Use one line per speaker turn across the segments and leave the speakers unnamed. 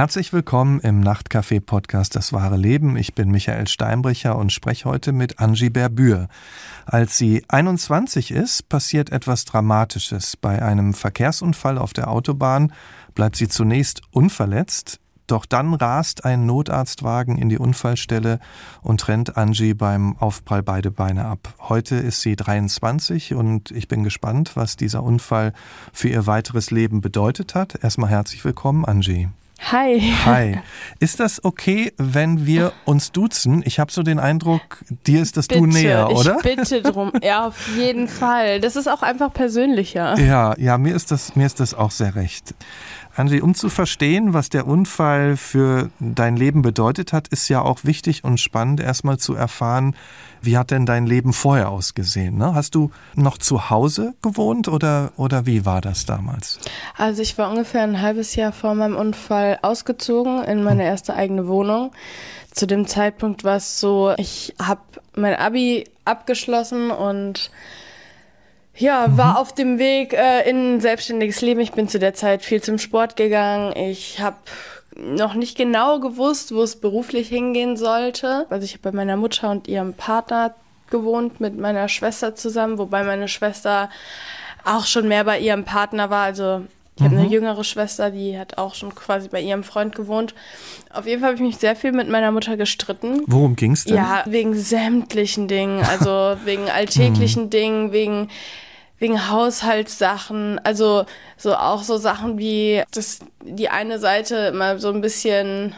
Herzlich willkommen im Nachtcafé-Podcast Das wahre Leben. Ich bin Michael Steinbrecher und spreche heute mit Angie Berbür. Als sie 21 ist, passiert etwas Dramatisches. Bei einem Verkehrsunfall auf der Autobahn bleibt sie zunächst unverletzt. Doch dann rast ein Notarztwagen in die Unfallstelle und trennt Angie beim Aufprall beide Beine ab. Heute ist sie 23 und ich bin gespannt, was dieser Unfall für ihr weiteres Leben bedeutet hat. Erstmal herzlich willkommen, Angie.
Hi.
Hi. Ist das okay, wenn wir uns duzen? Ich habe so den Eindruck, dir ist das
bitte,
Du näher, oder?
Ich bitte drum. Ja, auf jeden Fall. Das ist auch einfach persönlicher.
Ja, ja, mir ist das, mir ist das auch sehr recht. Angie, um zu verstehen, was der Unfall für dein Leben bedeutet hat, ist ja auch wichtig und spannend, erstmal zu erfahren, wie hat denn dein Leben vorher ausgesehen? Ne? Hast du noch zu Hause gewohnt oder, oder wie war das damals?
Also ich war ungefähr ein halbes Jahr vor meinem Unfall ausgezogen in meine hm. erste eigene Wohnung. Zu dem Zeitpunkt war es so, ich habe mein ABI abgeschlossen und ja, mhm. war auf dem Weg äh, in ein selbstständiges Leben. Ich bin zu der Zeit viel zum Sport gegangen. Ich habe noch nicht genau gewusst, wo es beruflich hingehen sollte. Also ich habe bei meiner Mutter und ihrem Partner gewohnt mit meiner Schwester zusammen, wobei meine Schwester auch schon mehr bei ihrem Partner war. Also ich habe eine mhm. jüngere Schwester, die hat auch schon quasi bei ihrem Freund gewohnt. Auf jeden Fall habe ich mich sehr viel mit meiner Mutter gestritten.
Worum ging es denn?
Ja, wegen sämtlichen Dingen, also wegen alltäglichen mhm. Dingen, wegen wegen Haushaltssachen, also so auch so Sachen wie, dass die eine Seite immer so ein bisschen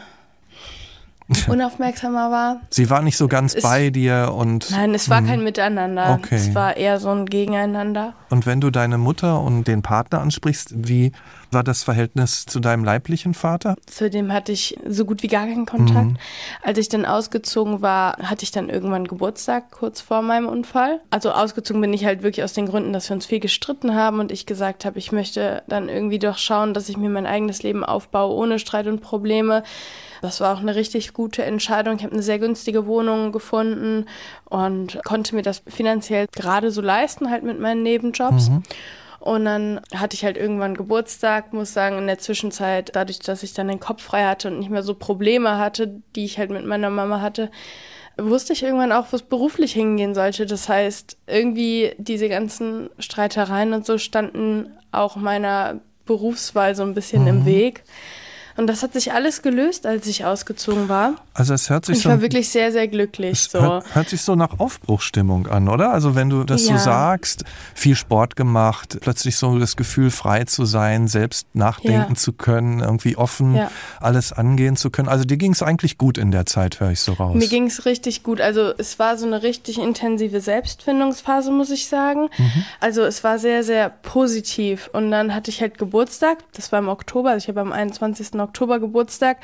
unaufmerksamer war.
Sie war nicht so ganz es, bei dir und.
Nein, es war mh. kein Miteinander. Okay. Es war eher so ein Gegeneinander.
Und wenn du deine Mutter und den Partner ansprichst, wie war das Verhältnis zu deinem leiblichen Vater?
Zu dem hatte ich so gut wie gar keinen Kontakt. Mhm. Als ich dann ausgezogen war, hatte ich dann irgendwann Geburtstag kurz vor meinem Unfall. Also ausgezogen bin ich halt wirklich aus den Gründen, dass wir uns viel gestritten haben und ich gesagt habe, ich möchte dann irgendwie doch schauen, dass ich mir mein eigenes Leben aufbaue ohne Streit und Probleme. Das war auch eine richtig gute Entscheidung. Ich habe eine sehr günstige Wohnung gefunden und konnte mir das finanziell gerade so leisten, halt mit meinen Nebenjobs. Mhm. Und dann hatte ich halt irgendwann Geburtstag, muss sagen, in der Zwischenzeit, dadurch, dass ich dann den Kopf frei hatte und nicht mehr so Probleme hatte, die ich halt mit meiner Mama hatte, wusste ich irgendwann auch, wo es beruflich hingehen sollte. Das heißt, irgendwie diese ganzen Streitereien und so standen auch meiner Berufswahl so ein bisschen mhm. im Weg. Und das hat sich alles gelöst, als ich ausgezogen war.
Also es hört sich
ich
so.
Ich war wirklich sehr, sehr glücklich.
Es
so.
hört, hört, sich so nach Aufbruchstimmung an, oder? Also wenn du das ja. so sagst, viel Sport gemacht, plötzlich so das Gefühl, frei zu sein, selbst nachdenken ja. zu können, irgendwie offen ja. alles angehen zu können. Also dir ging es eigentlich gut in der Zeit, höre ich so raus.
Mir ging es richtig gut. Also es war so eine richtig intensive Selbstfindungsphase, muss ich sagen. Mhm. Also es war sehr, sehr positiv. Und dann hatte ich halt Geburtstag, das war im Oktober, also ich habe am 21. Oktober Geburtstag.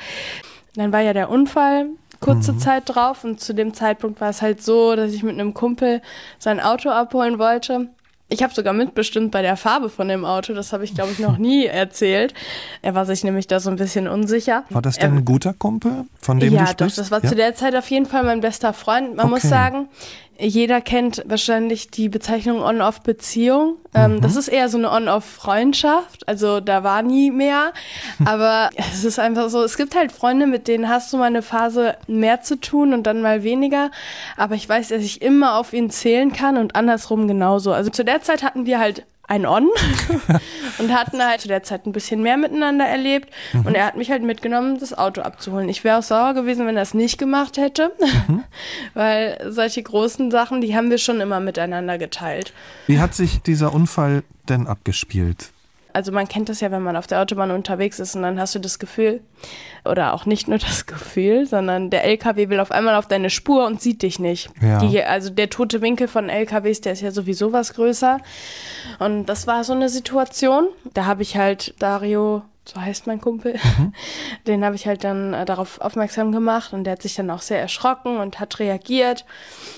Dann war ja der Unfall kurze mhm. Zeit drauf und zu dem Zeitpunkt war es halt so, dass ich mit einem Kumpel sein Auto abholen wollte. Ich habe sogar mitbestimmt bei der Farbe von dem Auto, das habe ich glaube ich noch nie erzählt. Er war sich nämlich da so ein bisschen unsicher.
War das denn er, ein guter Kumpel, von dem
ja,
du sprichst?
Ja, doch, das war ja? zu der Zeit auf jeden Fall mein bester Freund. Man okay. muss sagen, jeder kennt wahrscheinlich die Bezeichnung On-Off-Beziehung. Ähm, mhm. Das ist eher so eine On-Off-Freundschaft. Also da war nie mehr. Aber es ist einfach so, es gibt halt Freunde, mit denen hast du mal eine Phase mehr zu tun und dann mal weniger. Aber ich weiß, dass ich immer auf ihn zählen kann und andersrum genauso. Also zu der Zeit hatten wir halt ein On und hatten halt zu der Zeit ein bisschen mehr miteinander erlebt. Mhm. Und er hat mich halt mitgenommen, das Auto abzuholen. Ich wäre auch sauer gewesen, wenn er es nicht gemacht hätte, mhm. weil solche großen Sachen, die haben wir schon immer miteinander geteilt.
Wie hat sich dieser Unfall denn abgespielt?
Also man kennt das ja, wenn man auf der Autobahn unterwegs ist und dann hast du das Gefühl, oder auch nicht nur das Gefühl, sondern der LKW will auf einmal auf deine Spur und sieht dich nicht. Ja. Die, also der tote Winkel von LKWs, der ist ja sowieso was größer. Und das war so eine Situation. Da habe ich halt Dario so heißt mein Kumpel, mhm. den habe ich halt dann äh, darauf aufmerksam gemacht und der hat sich dann auch sehr erschrocken und hat reagiert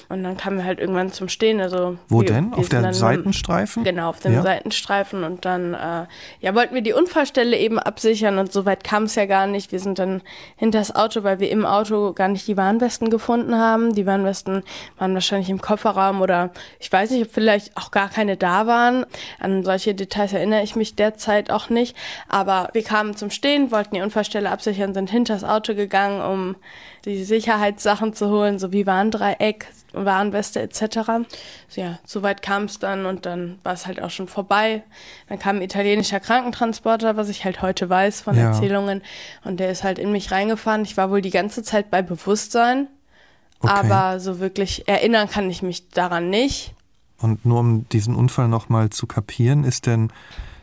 und dann kamen wir halt irgendwann zum Stehen. Also
wo wir, denn? Wir auf der Seitenstreifen?
Genau, auf dem ja. Seitenstreifen und dann äh, ja wollten wir die Unfallstelle eben absichern und so weit kam es ja gar nicht. Wir sind dann hinter das Auto, weil wir im Auto gar nicht die Warnwesten gefunden haben. Die Warnwesten waren wahrscheinlich im Kofferraum oder ich weiß nicht, ob vielleicht auch gar keine da waren. An solche Details erinnere ich mich derzeit auch nicht, aber wir wir kamen zum Stehen, wollten die Unfallstelle absichern, sind hinter das Auto gegangen, um die Sicherheitssachen zu holen, so wie Warndreieck, Warnweste etc. So, ja, soweit kam es dann und dann war es halt auch schon vorbei. Dann kam ein italienischer Krankentransporter, was ich halt heute weiß von ja. Erzählungen. Und der ist halt in mich reingefahren. Ich war wohl die ganze Zeit bei Bewusstsein, okay. aber so wirklich erinnern kann ich mich daran nicht.
Und nur um diesen Unfall nochmal zu kapieren, ist denn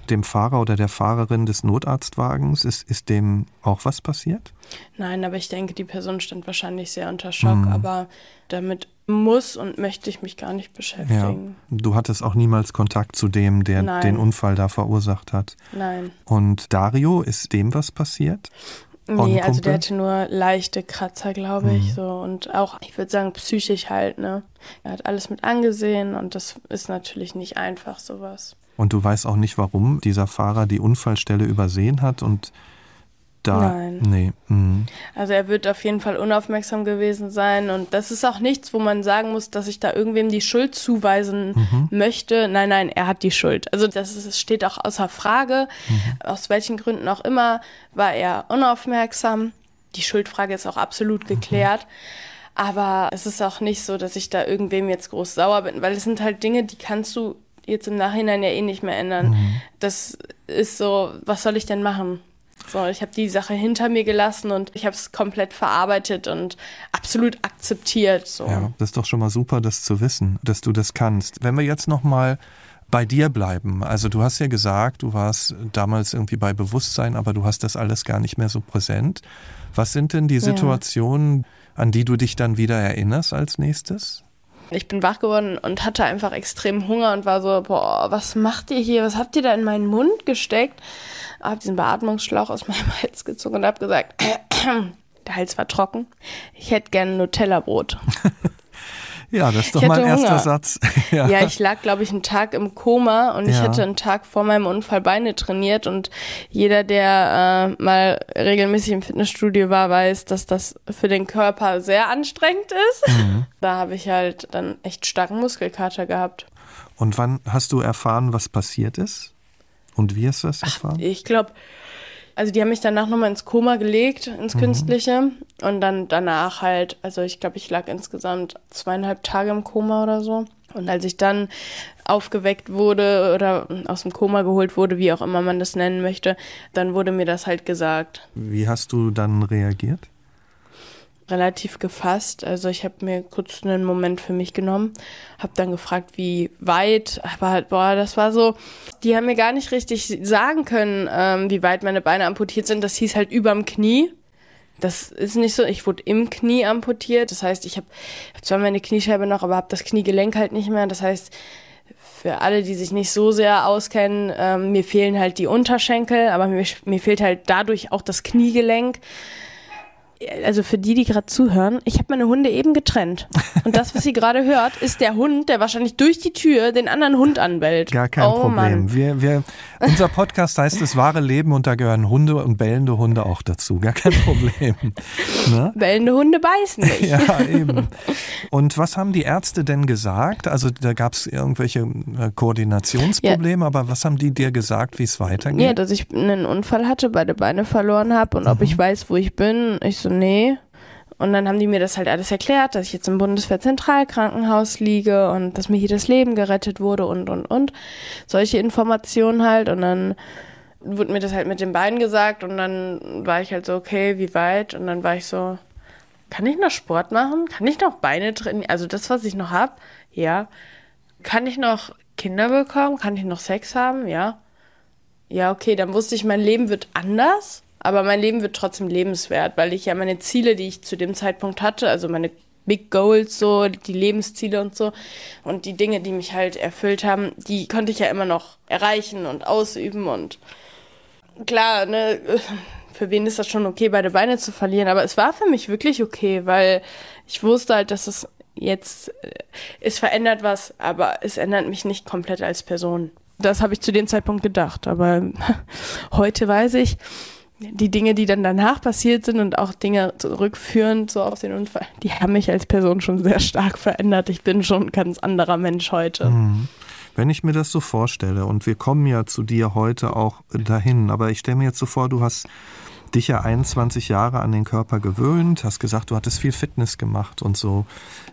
dem Fahrer oder der Fahrerin des Notarztwagens, ist, ist dem auch was passiert?
Nein, aber ich denke, die Person stand wahrscheinlich sehr unter Schock, mhm. aber damit muss und möchte ich mich gar nicht beschäftigen.
Ja. Du hattest auch niemals Kontakt zu dem, der Nein. den Unfall da verursacht hat.
Nein.
Und Dario, ist dem was passiert?
Nee, also der hatte nur leichte Kratzer, glaube ich, mhm. so und auch, ich würde sagen, psychisch halt, ne. Er hat alles mit angesehen und das ist natürlich nicht einfach, sowas.
Und du weißt auch nicht, warum dieser Fahrer die Unfallstelle übersehen hat und da.
Nein.
Nee. Mhm.
Also er wird auf jeden Fall unaufmerksam gewesen sein und das ist auch nichts, wo man sagen muss, dass ich da irgendwem die Schuld zuweisen mhm. möchte. Nein, nein, er hat die Schuld. Also das ist, steht auch außer Frage. Mhm. Aus welchen Gründen auch immer war er unaufmerksam. Die Schuldfrage ist auch absolut mhm. geklärt. Aber es ist auch nicht so, dass ich da irgendwem jetzt groß sauer bin, weil es sind halt Dinge, die kannst du jetzt im Nachhinein ja eh nicht mehr ändern. Mhm. Das ist so, was soll ich denn machen? So, ich habe die Sache hinter mir gelassen und ich habe es komplett verarbeitet und absolut akzeptiert. So.
Ja, das ist doch schon mal super, das zu wissen, dass du das kannst. Wenn wir jetzt noch mal bei dir bleiben. Also du hast ja gesagt, du warst damals irgendwie bei Bewusstsein, aber du hast das alles gar nicht mehr so präsent. Was sind denn die Situationen, ja. an die du dich dann wieder erinnerst als nächstes?
Ich bin wach geworden und hatte einfach extrem Hunger und war so, boah, was macht ihr hier? Was habt ihr da in meinen Mund gesteckt? Hab diesen Beatmungsschlauch aus meinem Hals gezogen und hab gesagt, der Hals war trocken. Ich hätte gerne Nutella-Brot.
Ja, das ist doch mein erster Hunger. Satz.
ja. ja. ich lag, glaube ich, einen Tag im Koma und ja. ich hatte einen Tag vor meinem Unfall Beine trainiert und jeder, der äh, mal regelmäßig im Fitnessstudio war, weiß, dass das für den Körper sehr anstrengend ist. Mhm. Da habe ich halt dann echt starken Muskelkater gehabt.
Und wann hast du erfahren, was passiert ist? Und wie hast du das erfahren?
Ach, ich glaube, also die haben mich danach nochmal ins Koma gelegt, ins mhm. Künstliche. Und dann danach halt, also ich glaube, ich lag insgesamt zweieinhalb Tage im Koma oder so. Und als ich dann aufgeweckt wurde oder aus dem Koma geholt wurde, wie auch immer man das nennen möchte, dann wurde mir das halt gesagt.
Wie hast du dann reagiert?
Relativ gefasst. Also ich habe mir kurz einen Moment für mich genommen, habe dann gefragt, wie weit, aber halt, boah, das war so, die haben mir gar nicht richtig sagen können, ähm, wie weit meine Beine amputiert sind. Das hieß halt überm Knie. Das ist nicht so, ich wurde im Knie amputiert. Das heißt, ich habe hab zwar meine Kniescheibe noch, aber habe das Kniegelenk halt nicht mehr. Das heißt, für alle, die sich nicht so sehr auskennen, ähm, mir fehlen halt die Unterschenkel, aber mir, mir fehlt halt dadurch auch das Kniegelenk also für die, die gerade zuhören, ich habe meine Hunde eben getrennt. Und das, was sie gerade hört, ist der Hund, der wahrscheinlich durch die Tür den anderen Hund anbellt.
Gar kein oh, Problem. Wir, wir, unser Podcast heißt das wahre Leben und da gehören Hunde und bellende Hunde auch dazu. Gar kein Problem.
Ne? Bellende Hunde beißen nicht.
ja, eben. Und was haben die Ärzte denn gesagt? Also da gab es irgendwelche äh, Koordinationsprobleme, ja. aber was haben die dir gesagt, wie es weitergeht?
Ja, dass ich einen Unfall hatte, beide Beine verloren habe und mhm. ob ich weiß, wo ich bin. Ich so, nee. Und dann haben die mir das halt alles erklärt, dass ich jetzt im Bundeswehrzentralkrankenhaus liege und dass mir hier das Leben gerettet wurde und, und, und. Solche Informationen halt. Und dann wurde mir das halt mit den Beinen gesagt und dann war ich halt so, okay, wie weit? Und dann war ich so, kann ich noch Sport machen? Kann ich noch Beine trainieren? Also das, was ich noch hab, ja. Kann ich noch Kinder bekommen? Kann ich noch Sex haben? Ja. Ja, okay, dann wusste ich, mein Leben wird anders. Aber mein Leben wird trotzdem lebenswert, weil ich ja meine Ziele, die ich zu dem Zeitpunkt hatte, also meine Big Goals, so, die Lebensziele und so, und die Dinge, die mich halt erfüllt haben, die konnte ich ja immer noch erreichen und ausüben und klar, ne, für wen ist das schon okay, beide Beine zu verlieren, aber es war für mich wirklich okay, weil ich wusste halt, dass es jetzt, äh, es verändert was, aber es ändert mich nicht komplett als Person. Das habe ich zu dem Zeitpunkt gedacht, aber heute weiß ich, die Dinge, die dann danach passiert sind und auch Dinge zurückführend so auf den Unfall, die haben mich als Person schon sehr stark verändert. Ich bin schon ein ganz anderer Mensch heute. Mhm.
Wenn ich mir das so vorstelle, und wir kommen ja zu dir heute auch dahin, aber ich stelle mir jetzt so vor, du hast dich ja 21 Jahre an den Körper gewöhnt, hast gesagt, du hattest viel Fitness gemacht und so.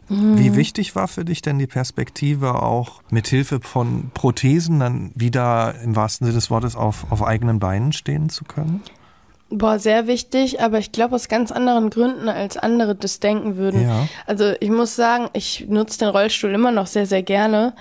Mhm. Wie wichtig war für dich denn die Perspektive auch mit Hilfe von Prothesen dann wieder im wahrsten Sinne des Wortes auf, auf eigenen Beinen stehen zu können?
Boah, sehr wichtig, aber ich glaube aus ganz anderen Gründen, als andere das denken würden. Ja. Also ich muss sagen, ich nutze den Rollstuhl immer noch sehr, sehr gerne.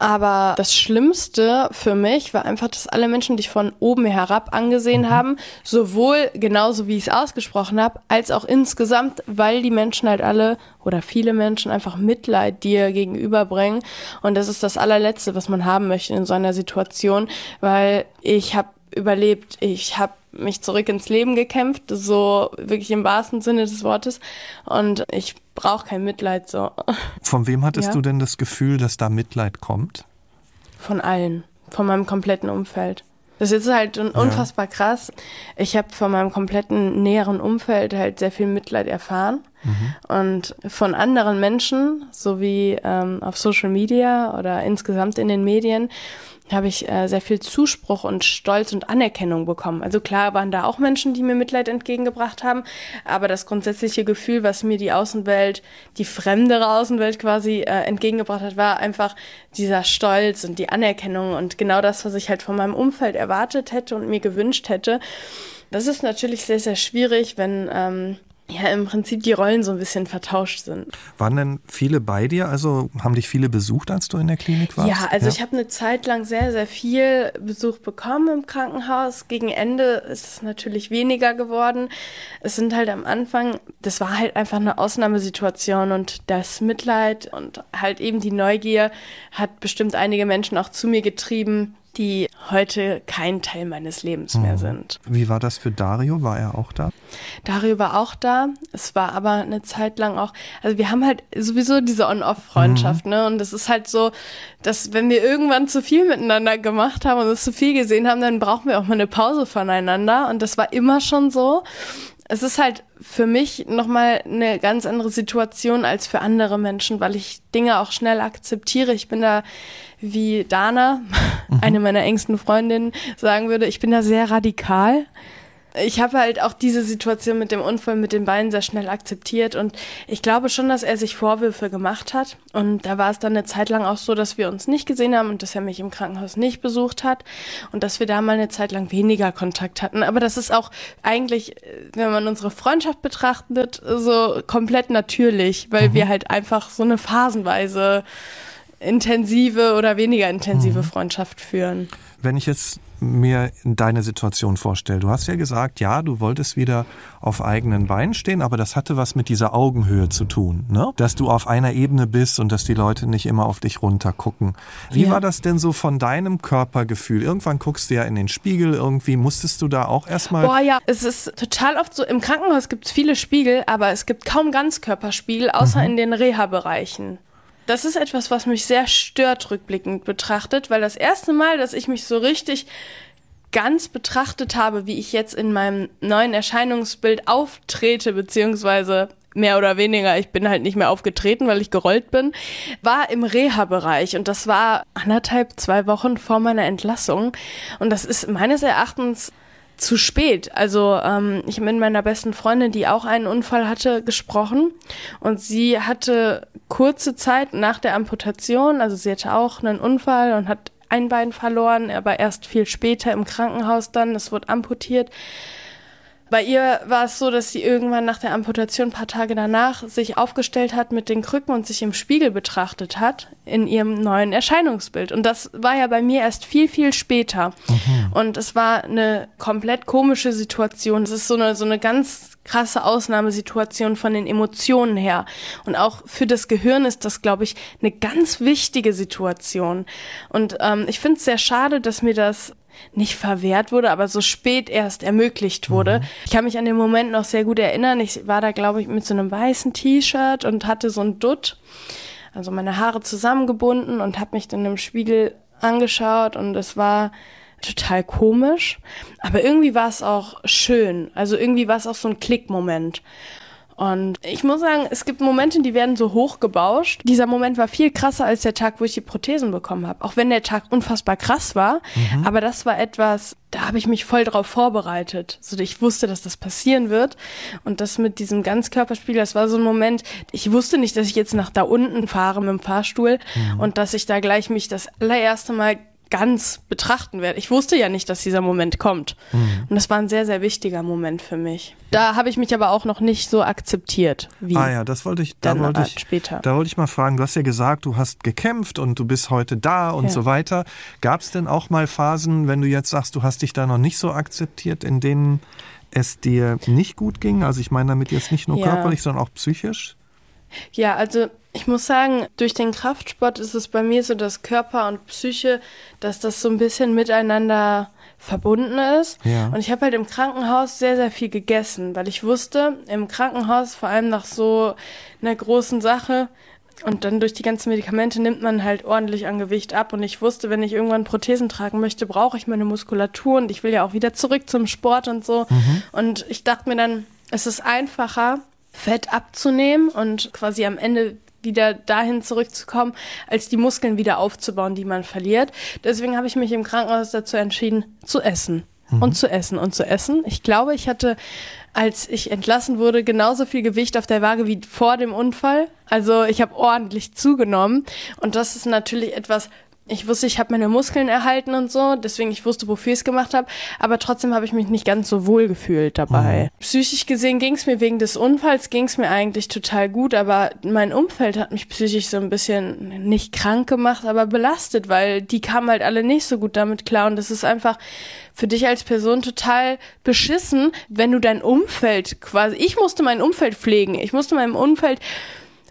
Aber das Schlimmste für mich war einfach, dass alle Menschen dich von oben herab angesehen mhm. haben, sowohl genauso wie ich es ausgesprochen habe, als auch insgesamt, weil die Menschen halt alle oder viele Menschen einfach Mitleid dir gegenüberbringen. Und das ist das allerletzte, was man haben möchte in so einer Situation, weil ich habe überlebt, ich habe mich zurück ins Leben gekämpft, so wirklich im wahrsten Sinne des Wortes. Und ich brauche kein Mitleid so.
Von wem hattest ja? du denn das Gefühl, dass da Mitleid kommt?
Von allen, von meinem kompletten Umfeld. Das ist halt unfassbar ja. krass. Ich habe von meinem kompletten näheren Umfeld halt sehr viel Mitleid erfahren. Mhm. Und von anderen Menschen, sowie ähm, auf Social Media oder insgesamt in den Medien, habe ich äh, sehr viel Zuspruch und Stolz und Anerkennung bekommen. Also klar waren da auch Menschen, die mir Mitleid entgegengebracht haben, aber das grundsätzliche Gefühl, was mir die Außenwelt, die fremdere Außenwelt quasi äh, entgegengebracht hat, war einfach dieser Stolz und die Anerkennung und genau das, was ich halt von meinem Umfeld erwartet hätte und mir gewünscht hätte. Das ist natürlich sehr, sehr schwierig, wenn ähm, ja im Prinzip die Rollen so ein bisschen vertauscht sind.
Waren denn viele bei dir? Also haben dich viele besucht, als du in der Klinik warst?
Ja, also ja. ich habe eine Zeit lang sehr, sehr viel Besuch bekommen im Krankenhaus. Gegen Ende ist es natürlich weniger geworden. Es sind halt am Anfang, das war halt einfach eine Ausnahmesituation und das Mitleid und halt eben die Neugier hat bestimmt einige Menschen auch zu mir getrieben, die heute kein Teil meines Lebens mehr mhm. sind.
Wie war das für Dario? War er auch da?
Dario war auch da. Es war aber eine Zeit lang auch, also wir haben halt sowieso diese On-Off-Freundschaft, mhm. ne? Und es ist halt so, dass wenn wir irgendwann zu viel miteinander gemacht haben und es zu viel gesehen haben, dann brauchen wir auch mal eine Pause voneinander. Und das war immer schon so es ist halt für mich nochmal eine ganz andere Situation als für andere Menschen, weil ich Dinge auch schnell akzeptiere. Ich bin da, wie Dana, mhm. eine meiner engsten Freundinnen, sagen würde, ich bin da sehr radikal ich habe halt auch diese Situation mit dem Unfall mit den Beinen sehr schnell akzeptiert und ich glaube schon, dass er sich Vorwürfe gemacht hat. Und da war es dann eine Zeit lang auch so, dass wir uns nicht gesehen haben und dass er mich im Krankenhaus nicht besucht hat und dass wir da mal eine Zeit lang weniger Kontakt hatten. Aber das ist auch eigentlich, wenn man unsere Freundschaft betrachtet, so komplett natürlich, weil mhm. wir halt einfach so eine phasenweise intensive oder weniger intensive mhm. Freundschaft führen.
Wenn ich jetzt mir deine Situation vorstelle. Du hast ja gesagt, ja, du wolltest wieder auf eigenen Beinen stehen, aber das hatte was mit dieser Augenhöhe zu tun, ne? Dass du auf einer Ebene bist und dass die Leute nicht immer auf dich runter gucken. Wie ja. war das denn so von deinem Körpergefühl? Irgendwann guckst du ja in den Spiegel irgendwie. Musstest du da auch erstmal.
Boah, ja, es ist total oft so. Im Krankenhaus gibt es viele Spiegel, aber es gibt kaum Ganzkörperspiegel, außer mhm. in den Reha-Bereichen. Das ist etwas, was mich sehr stört, rückblickend betrachtet, weil das erste Mal, dass ich mich so richtig ganz betrachtet habe, wie ich jetzt in meinem neuen Erscheinungsbild auftrete, beziehungsweise mehr oder weniger, ich bin halt nicht mehr aufgetreten, weil ich gerollt bin, war im Reha-Bereich. Und das war anderthalb, zwei Wochen vor meiner Entlassung. Und das ist meines Erachtens zu spät. Also ähm, ich habe mit meiner besten Freundin, die auch einen Unfall hatte, gesprochen und sie hatte kurze Zeit nach der Amputation, also sie hatte auch einen Unfall und hat ein Bein verloren, aber erst viel später im Krankenhaus dann, es wurde amputiert. Bei ihr war es so, dass sie irgendwann nach der Amputation ein paar Tage danach sich aufgestellt hat mit den Krücken und sich im Spiegel betrachtet hat in ihrem neuen Erscheinungsbild. Und das war ja bei mir erst viel, viel später. Mhm. Und es war eine komplett komische Situation. Es ist so eine, so eine ganz krasse Ausnahmesituation von den Emotionen her. Und auch für das Gehirn ist das, glaube ich, eine ganz wichtige Situation. Und ähm, ich finde es sehr schade, dass mir das nicht verwehrt wurde, aber so spät erst ermöglicht wurde. Mhm. Ich kann mich an den Moment noch sehr gut erinnern. Ich war da, glaube ich, mit so einem weißen T-Shirt und hatte so ein Dutt, also meine Haare zusammengebunden und habe mich dann im Spiegel angeschaut und es war total komisch, aber irgendwie war es auch schön. Also irgendwie war es auch so ein Klickmoment. Und ich muss sagen, es gibt Momente, die werden so hochgebauscht. Dieser Moment war viel krasser als der Tag, wo ich die Prothesen bekommen habe. Auch wenn der Tag unfassbar krass war. Mhm. Aber das war etwas, da habe ich mich voll drauf vorbereitet. So, ich wusste, dass das passieren wird. Und das mit diesem Ganzkörperspiel, das war so ein Moment, ich wusste nicht, dass ich jetzt nach da unten fahre mit dem Fahrstuhl mhm. und dass ich da gleich mich das allererste Mal ganz betrachten werde. Ich wusste ja nicht, dass dieser Moment kommt. Mhm. Und das war ein sehr, sehr wichtiger Moment für mich. Da habe ich mich aber auch noch nicht so akzeptiert wie.
Ah ja, das wollte ich, da wollte ich, später. da wollte ich mal fragen. Du hast ja gesagt, du hast gekämpft und du bist heute da und ja. so weiter. Gab es denn auch mal Phasen, wenn du jetzt sagst, du hast dich da noch nicht so akzeptiert, in denen es dir nicht gut ging? Also ich meine damit jetzt nicht nur ja. körperlich, sondern auch psychisch?
Ja, also ich muss sagen, durch den Kraftsport ist es bei mir so, dass Körper und Psyche, dass das so ein bisschen miteinander verbunden ist. Ja. Und ich habe halt im Krankenhaus sehr, sehr viel gegessen, weil ich wusste, im Krankenhaus, vor allem nach so einer großen Sache, und dann durch die ganzen Medikamente nimmt man halt ordentlich an Gewicht ab. Und ich wusste, wenn ich irgendwann Prothesen tragen möchte, brauche ich meine Muskulatur und ich will ja auch wieder zurück zum Sport und so. Mhm. Und ich dachte mir dann, es ist einfacher, Fett abzunehmen und quasi am Ende wieder dahin zurückzukommen, als die Muskeln wieder aufzubauen, die man verliert. Deswegen habe ich mich im Krankenhaus dazu entschieden, zu essen mhm. und zu essen und zu essen. Ich glaube, ich hatte, als ich entlassen wurde, genauso viel Gewicht auf der Waage wie vor dem Unfall. Also ich habe ordentlich zugenommen und das ist natürlich etwas, ich wusste, ich habe meine Muskeln erhalten und so, deswegen ich wusste, wofür ich es gemacht habe, aber trotzdem habe ich mich nicht ganz so wohl gefühlt dabei. Mhm. Psychisch gesehen ging es mir wegen des Unfalls ging es mir eigentlich total gut, aber mein Umfeld hat mich psychisch so ein bisschen nicht krank gemacht, aber belastet, weil die kamen halt alle nicht so gut damit klar und das ist einfach für dich als Person total beschissen, wenn du dein Umfeld quasi ich musste mein Umfeld pflegen, ich musste meinem Umfeld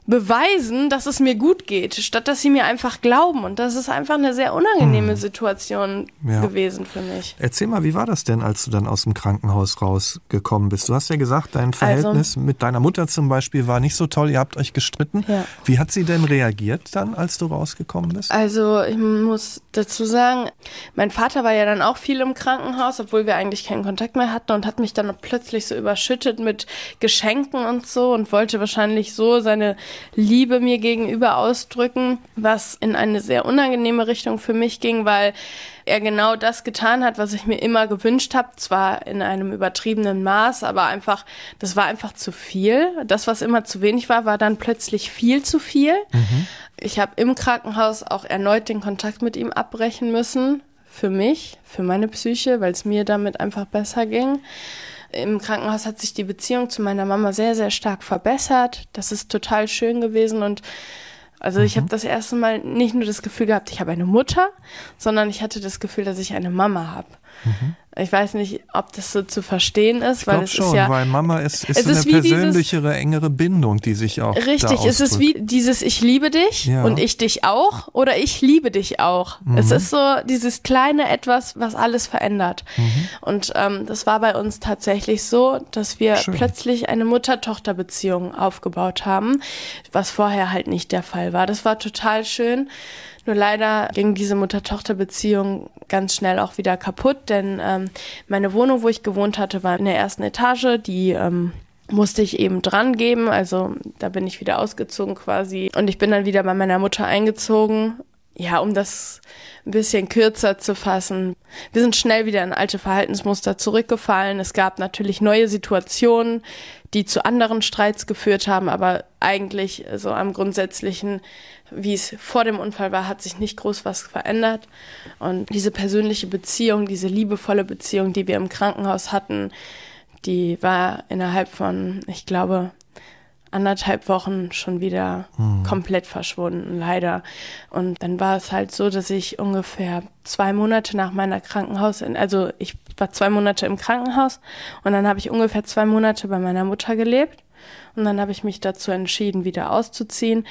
beweisen, dass es mir gut geht, statt dass sie mir einfach glauben. Und das ist einfach eine sehr unangenehme hm. Situation ja. gewesen für mich.
Erzähl mal, wie war das denn, als du dann aus dem Krankenhaus rausgekommen bist? Du hast ja gesagt, dein also Verhältnis also, mit deiner Mutter zum Beispiel war nicht so toll, ihr habt euch gestritten. Ja. Wie hat sie denn reagiert dann, als du rausgekommen bist?
Also ich muss dazu sagen, mein Vater war ja dann auch viel im Krankenhaus, obwohl wir eigentlich keinen Kontakt mehr hatten und hat mich dann plötzlich so überschüttet mit Geschenken und so und wollte wahrscheinlich so seine Liebe mir gegenüber ausdrücken, was in eine sehr unangenehme Richtung für mich ging, weil er genau das getan hat, was ich mir immer gewünscht habe, zwar in einem übertriebenen Maß, aber einfach, das war einfach zu viel. Das, was immer zu wenig war, war dann plötzlich viel zu viel. Mhm. Ich habe im Krankenhaus auch erneut den Kontakt mit ihm abbrechen müssen, für mich, für meine Psyche, weil es mir damit einfach besser ging. Im Krankenhaus hat sich die Beziehung zu meiner Mama sehr, sehr stark verbessert. Das ist total schön gewesen und also ich habe mhm. das erste Mal nicht nur das Gefühl gehabt, ich habe eine Mutter, sondern ich hatte das Gefühl, dass ich eine Mama habe. Mhm. Ich weiß nicht, ob das so zu verstehen ist,
ich
weil es
schon,
ist ja,
weil Mama ist, ist, ist eine persönlichere, dieses, engere Bindung, die sich auch
richtig. ist es wie dieses Ich liebe dich ja. und ich dich auch oder ich liebe dich auch. Mhm. Es ist so dieses kleine etwas, was alles verändert. Mhm. Und ähm, das war bei uns tatsächlich so, dass wir Schön. plötzlich eine Mutter-Tochter-Beziehung aufgebaut haben, was vorher halt nicht der Fall war. Das war total schön. Nur leider ging diese Mutter-Tochter-Beziehung ganz schnell auch wieder kaputt, denn ähm, meine Wohnung, wo ich gewohnt hatte, war in der ersten Etage. Die ähm, musste ich eben dran geben. Also da bin ich wieder ausgezogen quasi. Und ich bin dann wieder bei meiner Mutter eingezogen. Ja, um das ein bisschen kürzer zu fassen. Wir sind schnell wieder in alte Verhaltensmuster zurückgefallen. Es gab natürlich neue Situationen, die zu anderen Streits geführt haben, aber eigentlich so am grundsätzlichen wie es vor dem Unfall war, hat sich nicht groß was verändert. Und diese persönliche Beziehung, diese liebevolle Beziehung, die wir im Krankenhaus hatten, die war innerhalb von, ich glaube, anderthalb Wochen schon wieder hm. komplett verschwunden, leider. Und dann war es halt so, dass ich ungefähr zwei Monate nach meiner Krankenhaus, also ich war zwei Monate im Krankenhaus und dann habe ich ungefähr zwei Monate bei meiner Mutter gelebt und dann habe ich mich dazu entschieden, wieder auszuziehen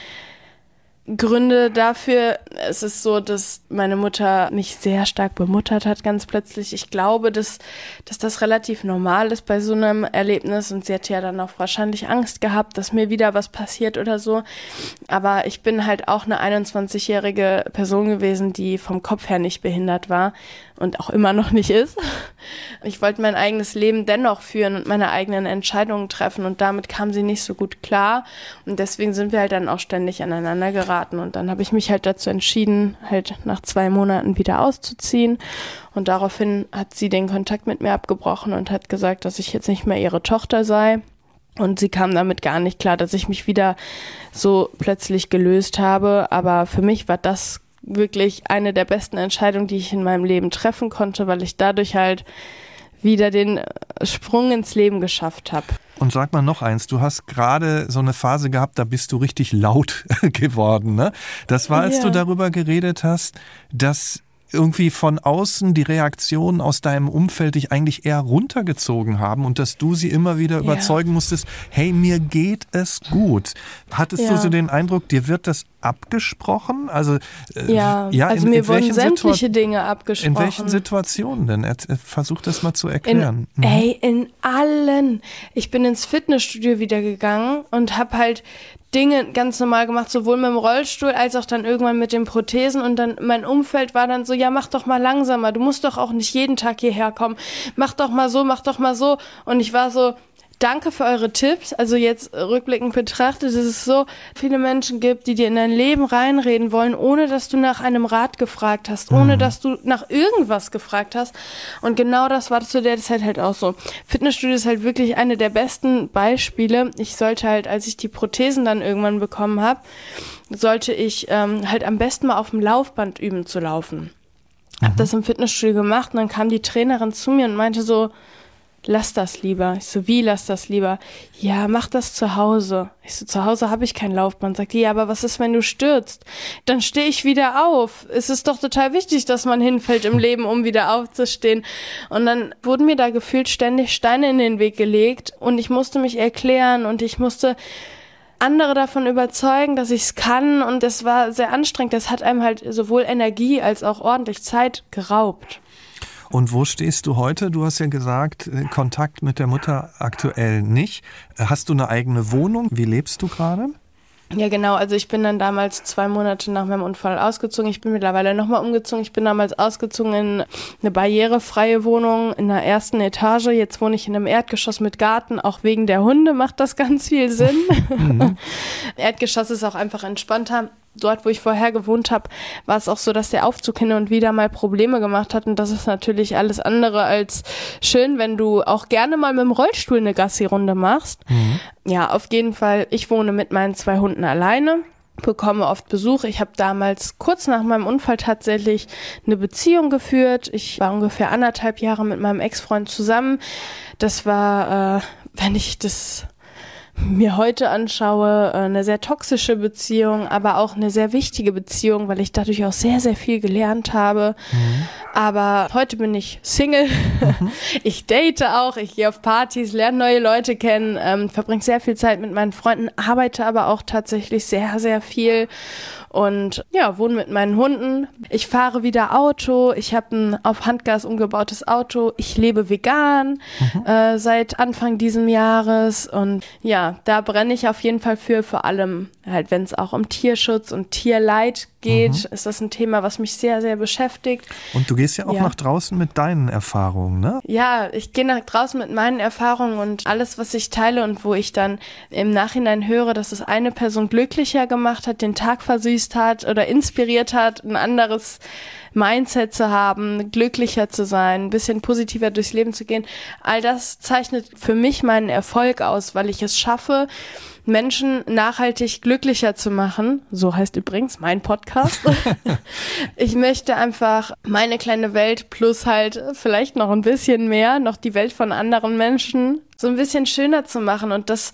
Gründe dafür, es ist so, dass meine Mutter mich sehr stark bemuttert hat, ganz plötzlich. Ich glaube, dass, dass das relativ normal ist bei so einem Erlebnis und sie hat ja dann auch wahrscheinlich Angst gehabt, dass mir wieder was passiert oder so. Aber ich bin halt auch eine 21-jährige Person gewesen, die vom Kopf her nicht behindert war und auch immer noch nicht ist. Ich wollte mein eigenes Leben dennoch führen und meine eigenen Entscheidungen treffen und damit kam sie nicht so gut klar und deswegen sind wir halt dann auch ständig aneinander geraten und dann habe ich mich halt dazu entschieden, halt nach zwei Monaten wieder auszuziehen und daraufhin hat sie den Kontakt mit mir abgebrochen und hat gesagt, dass ich jetzt nicht mehr ihre Tochter sei. Und sie kam damit gar nicht klar, dass ich mich wieder so plötzlich gelöst habe. Aber für mich war das wirklich eine der besten Entscheidungen, die ich in meinem Leben treffen konnte, weil ich dadurch halt wieder den Sprung ins Leben geschafft habe.
Und sag mal noch eins, du hast gerade so eine Phase gehabt, da bist du richtig laut geworden. Ne? Das war, als ja. du darüber geredet hast, dass irgendwie von außen die Reaktionen aus deinem Umfeld dich eigentlich eher runtergezogen haben und dass du sie immer wieder ja. überzeugen musstest, hey, mir geht es gut. Hattest ja. du so den Eindruck, dir wird das abgesprochen? Also,
äh, ja, ja, also in, mir in wurden sämtliche Situa Dinge abgesprochen.
In welchen Situationen denn? Versuch das mal zu erklären.
In, mhm. Ey, in allen. Ich bin ins Fitnessstudio wieder gegangen und habe halt Dinge ganz normal gemacht, sowohl mit dem Rollstuhl als auch dann irgendwann mit den Prothesen. Und dann mein Umfeld war dann so, ja, mach doch mal langsamer, du musst doch auch nicht jeden Tag hierher kommen. Mach doch mal so, mach doch mal so. Und ich war so, danke für eure Tipps. Also jetzt rückblickend betrachtet, dass es so viele Menschen gibt, die dir in dein Leben reinreden wollen, ohne dass du nach einem Rat gefragt hast, ohne mhm. dass du nach irgendwas gefragt hast. Und genau das war zu der Zeit halt auch so. Fitnessstudio ist halt wirklich eine der besten Beispiele. Ich sollte halt, als ich die Prothesen dann irgendwann bekommen habe, sollte ich ähm, halt am besten mal auf dem Laufband üben zu laufen. Hab mhm. das im Fitnessstudio gemacht und dann kam die Trainerin zu mir und meinte so, lass das lieber. Ich so, wie lass das lieber? Ja, mach das zu Hause. Ich so, zu Hause habe ich kein Laufband. Sagt die, ja, aber was ist, wenn du stürzt? Dann stehe ich wieder auf. Es ist doch total wichtig, dass man hinfällt im Leben, um wieder aufzustehen. Und dann wurden mir da gefühlt ständig Steine in den Weg gelegt und ich musste mich erklären und ich musste andere davon überzeugen, dass ich es kann und das war sehr anstrengend. Das hat einem halt sowohl Energie als auch ordentlich Zeit geraubt.
Und wo stehst du heute? Du hast ja gesagt, äh, Kontakt mit der Mutter aktuell nicht. Äh, hast du eine eigene Wohnung? Wie lebst du gerade?
Ja, genau. Also ich bin dann damals zwei Monate nach meinem Unfall ausgezogen. Ich bin mittlerweile nochmal umgezogen. Ich bin damals ausgezogen in eine barrierefreie Wohnung in der ersten Etage. Jetzt wohne ich in einem Erdgeschoss mit Garten. Auch wegen der Hunde macht das ganz viel Sinn. Mhm. Erdgeschoss ist auch einfach entspannter dort, wo ich vorher gewohnt habe, war es auch so, dass der Aufzug hin und wieder mal Probleme gemacht hat. Und das ist natürlich alles andere als schön, wenn du auch gerne mal mit dem Rollstuhl eine Gassi-Runde machst. Mhm. Ja, auf jeden Fall. Ich wohne mit meinen zwei Hunden alleine bekomme oft Besuch. Ich habe damals kurz nach meinem Unfall tatsächlich eine Beziehung geführt. Ich war ungefähr anderthalb Jahre mit meinem Ex-Freund zusammen. Das war, äh, wenn ich das mir heute anschaue, äh, eine sehr toxische Beziehung, aber auch eine sehr wichtige Beziehung, weil ich dadurch auch sehr, sehr viel gelernt habe. Mhm. Aber heute bin ich Single. Mhm. Ich date auch, ich gehe auf Partys, lerne neue Leute kennen, ähm, verbringe sehr viel Zeit mit meinen Freunden, arbeite aber auch tatsächlich sehr, sehr viel und ja, wohne mit meinen Hunden. Ich fahre wieder Auto. Ich habe ein auf Handgas umgebautes Auto. Ich lebe vegan mhm. äh, seit Anfang diesen Jahres und ja, da brenne ich auf jeden Fall für, vor allem halt, wenn es auch um Tierschutz und Tierleid geht, mhm. ist das ein Thema, was mich sehr, sehr beschäftigt.
Und du gehst ja auch ja. nach draußen mit deinen Erfahrungen, ne?
Ja, ich gehe nach draußen mit meinen Erfahrungen und alles, was ich teile und wo ich dann im Nachhinein höre, dass es eine Person glücklicher gemacht hat, den Tag versüßt hat oder inspiriert hat, ein anderes Mindset zu haben, glücklicher zu sein, ein bisschen positiver durchs Leben zu gehen. All das zeichnet für mich meinen Erfolg aus, weil ich es schaffe, Menschen nachhaltig glücklicher zu machen. So heißt übrigens mein Podcast. ich möchte einfach meine kleine Welt plus halt vielleicht noch ein bisschen mehr, noch die Welt von anderen Menschen so ein bisschen schöner zu machen und das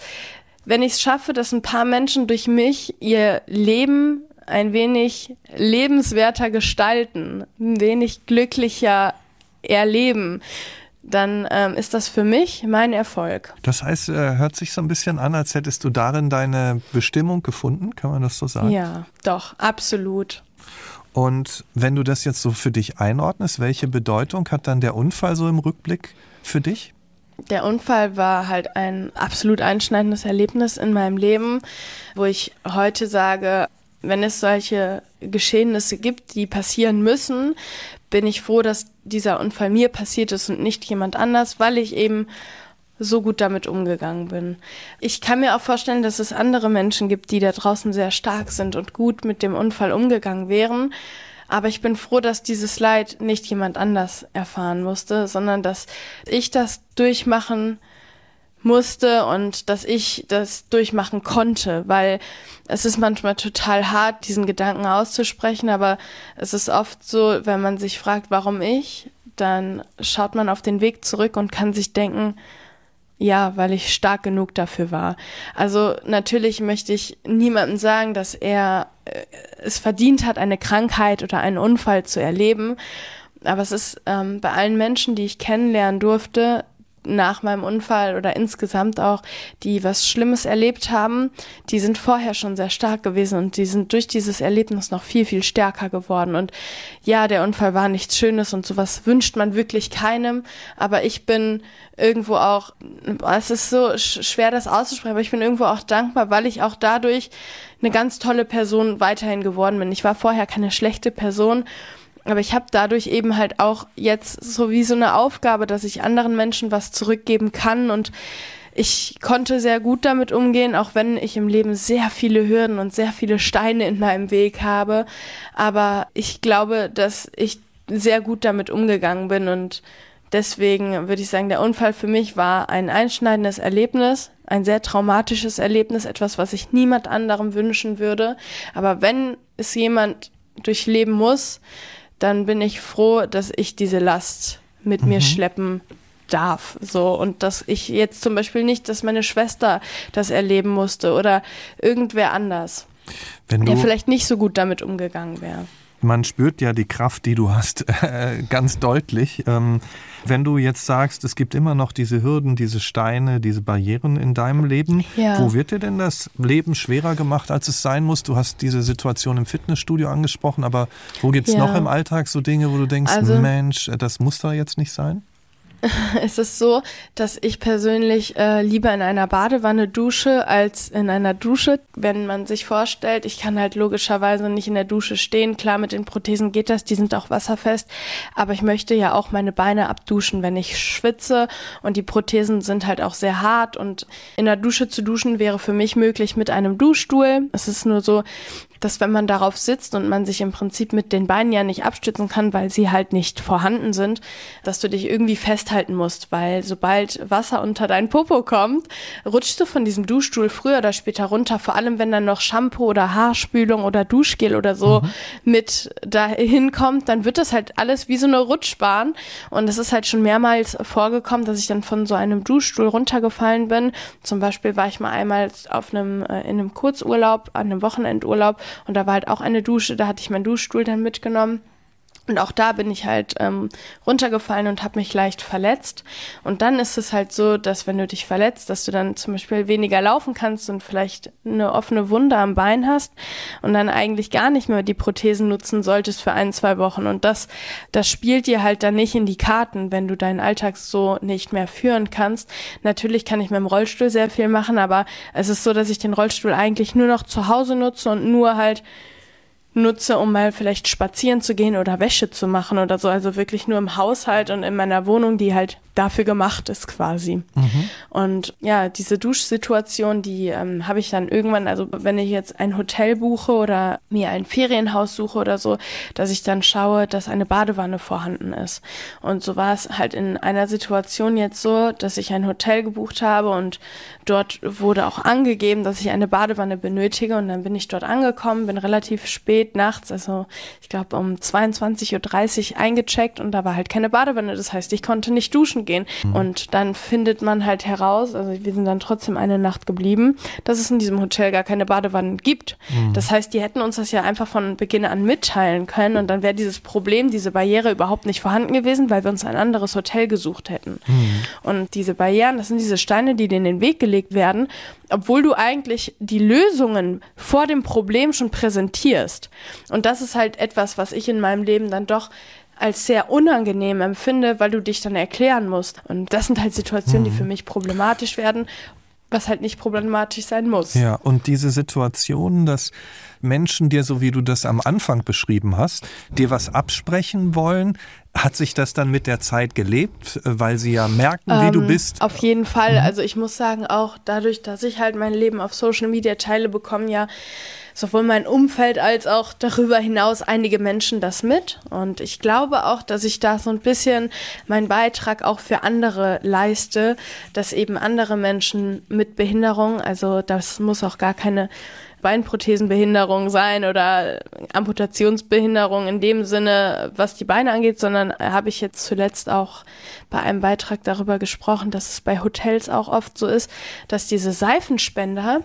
wenn ich es schaffe, dass ein paar Menschen durch mich ihr Leben ein wenig lebenswerter gestalten, ein wenig glücklicher erleben, dann ähm, ist das für mich mein Erfolg.
Das heißt, äh, hört sich so ein bisschen an, als hättest du darin deine Bestimmung gefunden, kann man das so sagen?
Ja, doch, absolut.
Und wenn du das jetzt so für dich einordnest, welche Bedeutung hat dann der Unfall so im Rückblick für dich?
Der Unfall war halt ein absolut einschneidendes Erlebnis in meinem Leben, wo ich heute sage, wenn es solche Geschehnisse gibt, die passieren müssen, bin ich froh, dass dieser Unfall mir passiert ist und nicht jemand anders, weil ich eben so gut damit umgegangen bin. Ich kann mir auch vorstellen, dass es andere Menschen gibt, die da draußen sehr stark sind und gut mit dem Unfall umgegangen wären. Aber ich bin froh, dass dieses Leid nicht jemand anders erfahren musste, sondern dass ich das durchmachen musste und dass ich das durchmachen konnte, weil es ist manchmal total hart, diesen Gedanken auszusprechen, aber es ist oft so, wenn man sich fragt, warum ich, dann schaut man auf den Weg zurück und kann sich denken, ja, weil ich stark genug dafür war. Also natürlich möchte ich niemandem sagen, dass er äh, es verdient hat, eine Krankheit oder einen Unfall zu erleben. Aber es ist ähm, bei allen Menschen, die ich kennenlernen durfte, nach meinem Unfall oder insgesamt auch, die was Schlimmes erlebt haben, die sind vorher schon sehr stark gewesen und die sind durch dieses Erlebnis noch viel, viel stärker geworden. Und ja, der Unfall war nichts Schönes und sowas wünscht man wirklich keinem, aber ich bin irgendwo auch, es ist so schwer das auszusprechen, aber ich bin irgendwo auch dankbar, weil ich auch dadurch eine ganz tolle Person weiterhin geworden bin. Ich war vorher keine schlechte Person aber ich habe dadurch eben halt auch jetzt so wie so eine Aufgabe, dass ich anderen Menschen was zurückgeben kann und ich konnte sehr gut damit umgehen, auch wenn ich im Leben sehr viele Hürden und sehr viele Steine in meinem Weg habe. Aber ich glaube, dass ich sehr gut damit umgegangen bin und deswegen würde ich sagen, der Unfall für mich war ein einschneidendes Erlebnis, ein sehr traumatisches Erlebnis, etwas, was ich niemand anderem wünschen würde. Aber wenn es jemand durchleben muss, dann bin ich froh, dass ich diese Last mit mhm. mir schleppen darf. So, und dass ich jetzt zum Beispiel nicht, dass meine Schwester das erleben musste oder irgendwer anders, der vielleicht nicht so gut damit umgegangen wäre.
Man spürt ja die Kraft, die du hast, äh, ganz deutlich. Ähm, wenn du jetzt sagst, es gibt immer noch diese Hürden, diese Steine, diese Barrieren in deinem Leben, ja. wo wird dir denn das Leben schwerer gemacht, als es sein muss? Du hast diese Situation im Fitnessstudio angesprochen, aber wo gibt es ja. noch im Alltag so Dinge, wo du denkst, also, Mensch, das muss da jetzt nicht sein?
Es ist so, dass ich persönlich äh, lieber in einer Badewanne dusche als in einer Dusche. Wenn man sich vorstellt, ich kann halt logischerweise nicht in der Dusche stehen. Klar, mit den Prothesen geht das, die sind auch wasserfest. Aber ich möchte ja auch meine Beine abduschen, wenn ich schwitze. Und die Prothesen sind halt auch sehr hart. Und in der Dusche zu duschen wäre für mich möglich mit einem Duschstuhl. Es ist nur so, dass wenn man darauf sitzt und man sich im Prinzip mit den Beinen ja nicht abstützen kann, weil sie halt nicht vorhanden sind, dass du dich irgendwie festhalten musst, weil sobald Wasser unter deinen Popo kommt, rutschst du von diesem Duschstuhl früher oder später runter, vor allem wenn dann noch Shampoo oder Haarspülung oder Duschgel oder so mhm. mit dahin kommt, dann wird das halt alles wie so eine Rutschbahn und es ist halt schon mehrmals vorgekommen, dass ich dann von so einem Duschstuhl runtergefallen bin. Zum Beispiel war ich mal einmal auf einem, äh, in einem Kurzurlaub, an einem Wochenendurlaub und da war halt auch eine Dusche, da hatte ich meinen Duschstuhl dann mitgenommen. Und auch da bin ich halt ähm, runtergefallen und habe mich leicht verletzt. Und dann ist es halt so, dass wenn du dich verletzt, dass du dann zum Beispiel weniger laufen kannst und vielleicht eine offene Wunde am Bein hast und dann eigentlich gar nicht mehr die Prothesen nutzen solltest für ein, zwei Wochen. Und das, das spielt dir halt dann nicht in die Karten, wenn du deinen Alltag so nicht mehr führen kannst. Natürlich kann ich mit dem Rollstuhl sehr viel machen, aber es ist so, dass ich den Rollstuhl eigentlich nur noch zu Hause nutze und nur halt nutze, um mal vielleicht spazieren zu gehen oder Wäsche zu machen oder so. Also wirklich nur im Haushalt und in meiner Wohnung, die halt dafür gemacht ist quasi. Mhm. Und ja, diese Duschsituation, die ähm, habe ich dann irgendwann, also wenn ich jetzt ein Hotel buche oder mir ein Ferienhaus suche oder so, dass ich dann schaue, dass eine Badewanne vorhanden ist. Und so war es halt in einer Situation jetzt so, dass ich ein Hotel gebucht habe und dort wurde auch angegeben, dass ich eine Badewanne benötige und dann bin ich dort angekommen, bin relativ spät spät nachts, also ich glaube um 22.30 Uhr eingecheckt und da war halt keine Badewanne. Das heißt, ich konnte nicht duschen gehen. Mhm. Und dann findet man halt heraus, also wir sind dann trotzdem eine Nacht geblieben, dass es in diesem Hotel gar keine Badewanne gibt. Mhm. Das heißt, die hätten uns das ja einfach von Beginn an mitteilen können und dann wäre dieses Problem, diese Barriere überhaupt nicht vorhanden gewesen, weil wir uns ein anderes Hotel gesucht hätten. Mhm. Und diese Barrieren, das sind diese Steine, die dir in den Weg gelegt werden, obwohl du eigentlich die Lösungen vor dem Problem schon präsentierst. Und das ist halt etwas, was ich in meinem Leben dann doch als sehr unangenehm empfinde, weil du dich dann erklären musst. Und das sind halt Situationen, die mhm. für mich problematisch werden was halt nicht problematisch sein muss.
Ja, und diese Situation, dass Menschen dir, so wie du das am Anfang beschrieben hast, dir was absprechen wollen, hat sich das dann mit der Zeit gelebt, weil sie ja merken, wie ähm, du bist?
Auf jeden Fall. Mhm. Also ich muss sagen, auch dadurch, dass ich halt mein Leben auf Social Media teile, bekommen ja sowohl mein Umfeld als auch darüber hinaus einige Menschen das mit. Und ich glaube auch, dass ich da so ein bisschen meinen Beitrag auch für andere leiste, dass eben andere Menschen mit Behinderung, also das muss auch gar keine Beinprothesenbehinderung sein oder Amputationsbehinderung in dem Sinne, was die Beine angeht, sondern habe ich jetzt zuletzt auch bei einem Beitrag darüber gesprochen, dass es bei Hotels auch oft so ist, dass diese Seifenspender,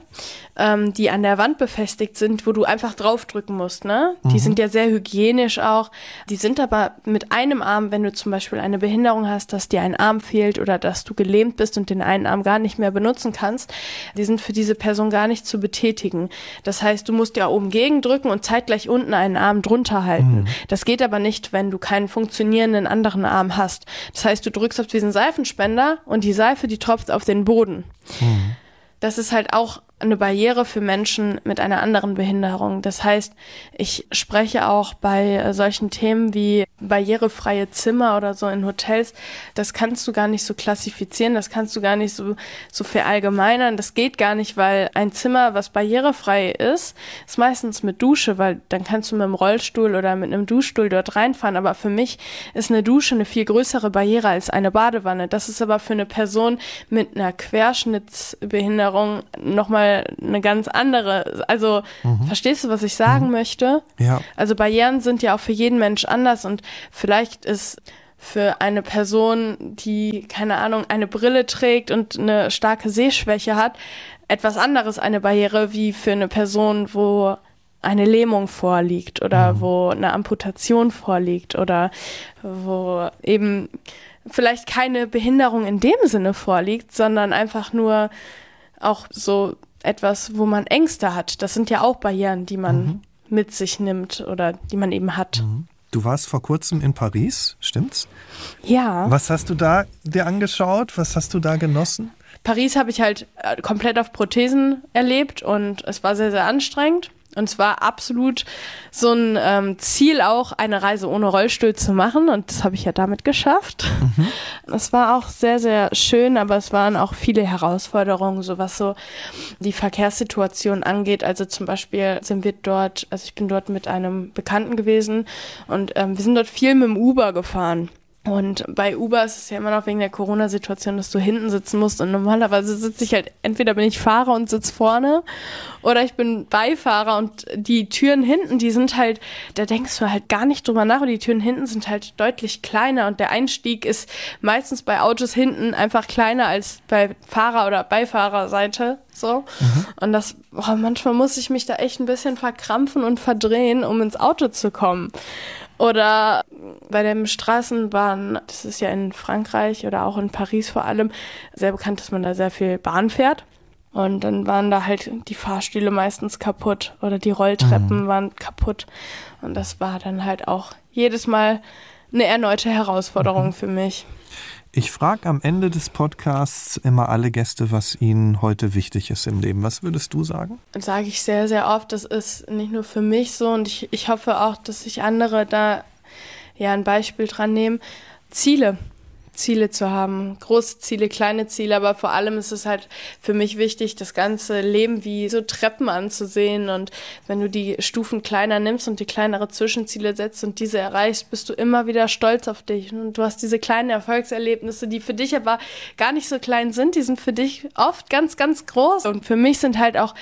ähm, die an der Wand befestigt sind, wo du einfach draufdrücken musst, ne? Mhm. Die sind ja sehr hygienisch auch. Die sind aber mit einem Arm, wenn du zum Beispiel eine Behinderung hast, dass dir ein Arm fehlt oder dass du gelähmt bist und den einen Arm gar nicht mehr benutzen kannst, die sind für diese Person gar nicht zu betätigen. Das heißt, du musst ja oben gegendrücken und zeitgleich unten einen Arm drunter halten. Mhm. Das geht aber nicht, wenn du keinen funktionierenden anderen Arm hast. Das heißt, du drückst auf diesen Seifenspender und die Seife, die tropft auf den Boden. Mhm. Das ist halt auch eine Barriere für Menschen mit einer anderen Behinderung. Das heißt, ich spreche auch bei äh, solchen Themen wie barrierefreie Zimmer oder so in Hotels. Das kannst du gar nicht so klassifizieren, das kannst du gar nicht so, so verallgemeinern. Das geht gar nicht, weil ein Zimmer, was barrierefrei ist, ist meistens mit Dusche, weil dann kannst du mit einem Rollstuhl oder mit einem Duschstuhl dort reinfahren. Aber für mich ist eine Dusche eine viel größere Barriere als eine Badewanne. Das ist aber für eine Person mit einer Querschnittsbehinderung nochmal eine ganz andere. Also mhm. verstehst du, was ich sagen mhm. möchte?
Ja.
Also Barrieren sind ja auch für jeden Mensch anders und vielleicht ist für eine Person, die, keine Ahnung, eine Brille trägt und eine starke Sehschwäche hat, etwas anderes eine Barriere wie für eine Person, wo eine Lähmung vorliegt oder mhm. wo eine Amputation vorliegt oder wo eben vielleicht keine Behinderung in dem Sinne vorliegt, sondern einfach nur auch so etwas, wo man Ängste hat. Das sind ja auch Barrieren, die man mhm. mit sich nimmt oder die man eben hat. Mhm.
Du warst vor kurzem in Paris, stimmt's?
Ja.
Was hast du da dir angeschaut? Was hast du da genossen?
Paris habe ich halt äh, komplett auf Prothesen erlebt und es war sehr, sehr anstrengend. Und es war absolut so ein ähm, Ziel auch, eine Reise ohne Rollstuhl zu machen. Und das habe ich ja damit geschafft. Mhm. Es war auch sehr, sehr schön, aber es waren auch viele Herausforderungen, so was so die Verkehrssituation angeht. Also zum Beispiel sind wir dort, also ich bin dort mit einem Bekannten gewesen und ähm, wir sind dort viel mit dem Uber gefahren. Und bei Uber ist es ja immer noch wegen der Corona-Situation, dass du hinten sitzen musst. Und normalerweise sitze ich halt, entweder bin ich Fahrer und sitze vorne oder ich bin Beifahrer und die Türen hinten, die sind halt, da denkst du halt gar nicht drüber nach. Und die Türen hinten sind halt deutlich kleiner und der Einstieg ist meistens bei Autos hinten einfach kleiner als bei Fahrer- oder Beifahrerseite. So. Mhm. Und das, boah, manchmal muss ich mich da echt ein bisschen verkrampfen und verdrehen, um ins Auto zu kommen. Oder bei dem Straßenbahn, das ist ja in Frankreich oder auch in Paris vor allem sehr bekannt, dass man da sehr viel Bahn fährt. Und dann waren da halt die Fahrstühle meistens kaputt oder die Rolltreppen mhm. waren kaputt. Und das war dann halt auch jedes Mal eine erneute Herausforderung mhm. für mich.
Ich frage am Ende des Podcasts immer alle Gäste, was ihnen heute wichtig ist im Leben. Was würdest du sagen?
Sage ich sehr, sehr oft. Das ist nicht nur für mich so und ich, ich hoffe auch, dass sich andere da ja ein Beispiel dran nehmen. Ziele. Ziele zu haben. Große Ziele, kleine Ziele, aber vor allem ist es halt für mich wichtig, das ganze Leben wie so Treppen anzusehen. Und wenn du die Stufen kleiner nimmst und die kleinere Zwischenziele setzt und diese erreichst, bist du immer wieder stolz auf dich. Und du hast diese kleinen Erfolgserlebnisse, die für dich aber gar nicht so klein sind, die sind für dich oft ganz, ganz groß. Und für mich sind halt auch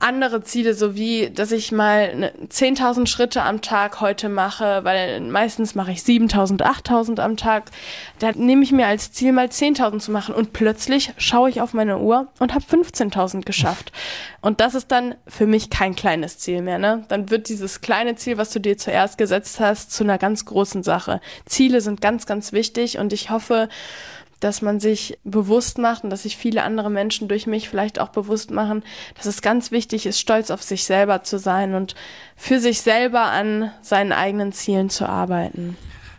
andere Ziele, so wie, dass ich mal 10.000 Schritte am Tag heute mache, weil meistens mache ich 7.000, 8.000 am Tag. Da nehme ich mir als Ziel mal 10.000 zu machen und plötzlich schaue ich auf meine Uhr und habe 15.000 geschafft. Und das ist dann für mich kein kleines Ziel mehr. Ne? Dann wird dieses kleine Ziel, was du dir zuerst gesetzt hast, zu einer ganz großen Sache. Ziele sind ganz, ganz wichtig und ich hoffe, dass man sich bewusst macht und dass sich viele andere Menschen durch mich vielleicht auch bewusst machen, dass es ganz wichtig ist, stolz auf sich selber zu sein und für sich selber an seinen eigenen Zielen zu arbeiten.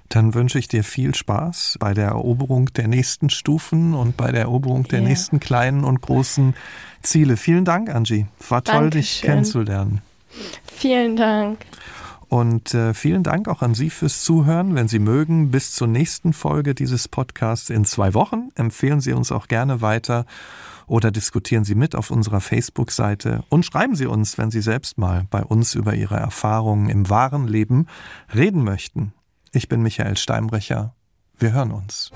Dann wünsche ich dir viel Spaß bei der Eroberung der nächsten Stufen und bei der Eroberung der ja. nächsten kleinen und großen Ziele. Vielen Dank, Angie. War toll, Dankeschön. dich kennenzulernen.
Vielen Dank.
Und äh, vielen Dank auch an Sie fürs Zuhören. Wenn Sie mögen, bis zur nächsten Folge dieses Podcasts in zwei Wochen. Empfehlen Sie uns auch gerne weiter oder diskutieren Sie mit auf unserer Facebook-Seite und schreiben Sie uns, wenn Sie selbst mal bei uns über Ihre Erfahrungen im wahren Leben reden möchten. Ich bin Michael Steinbrecher. Wir hören uns.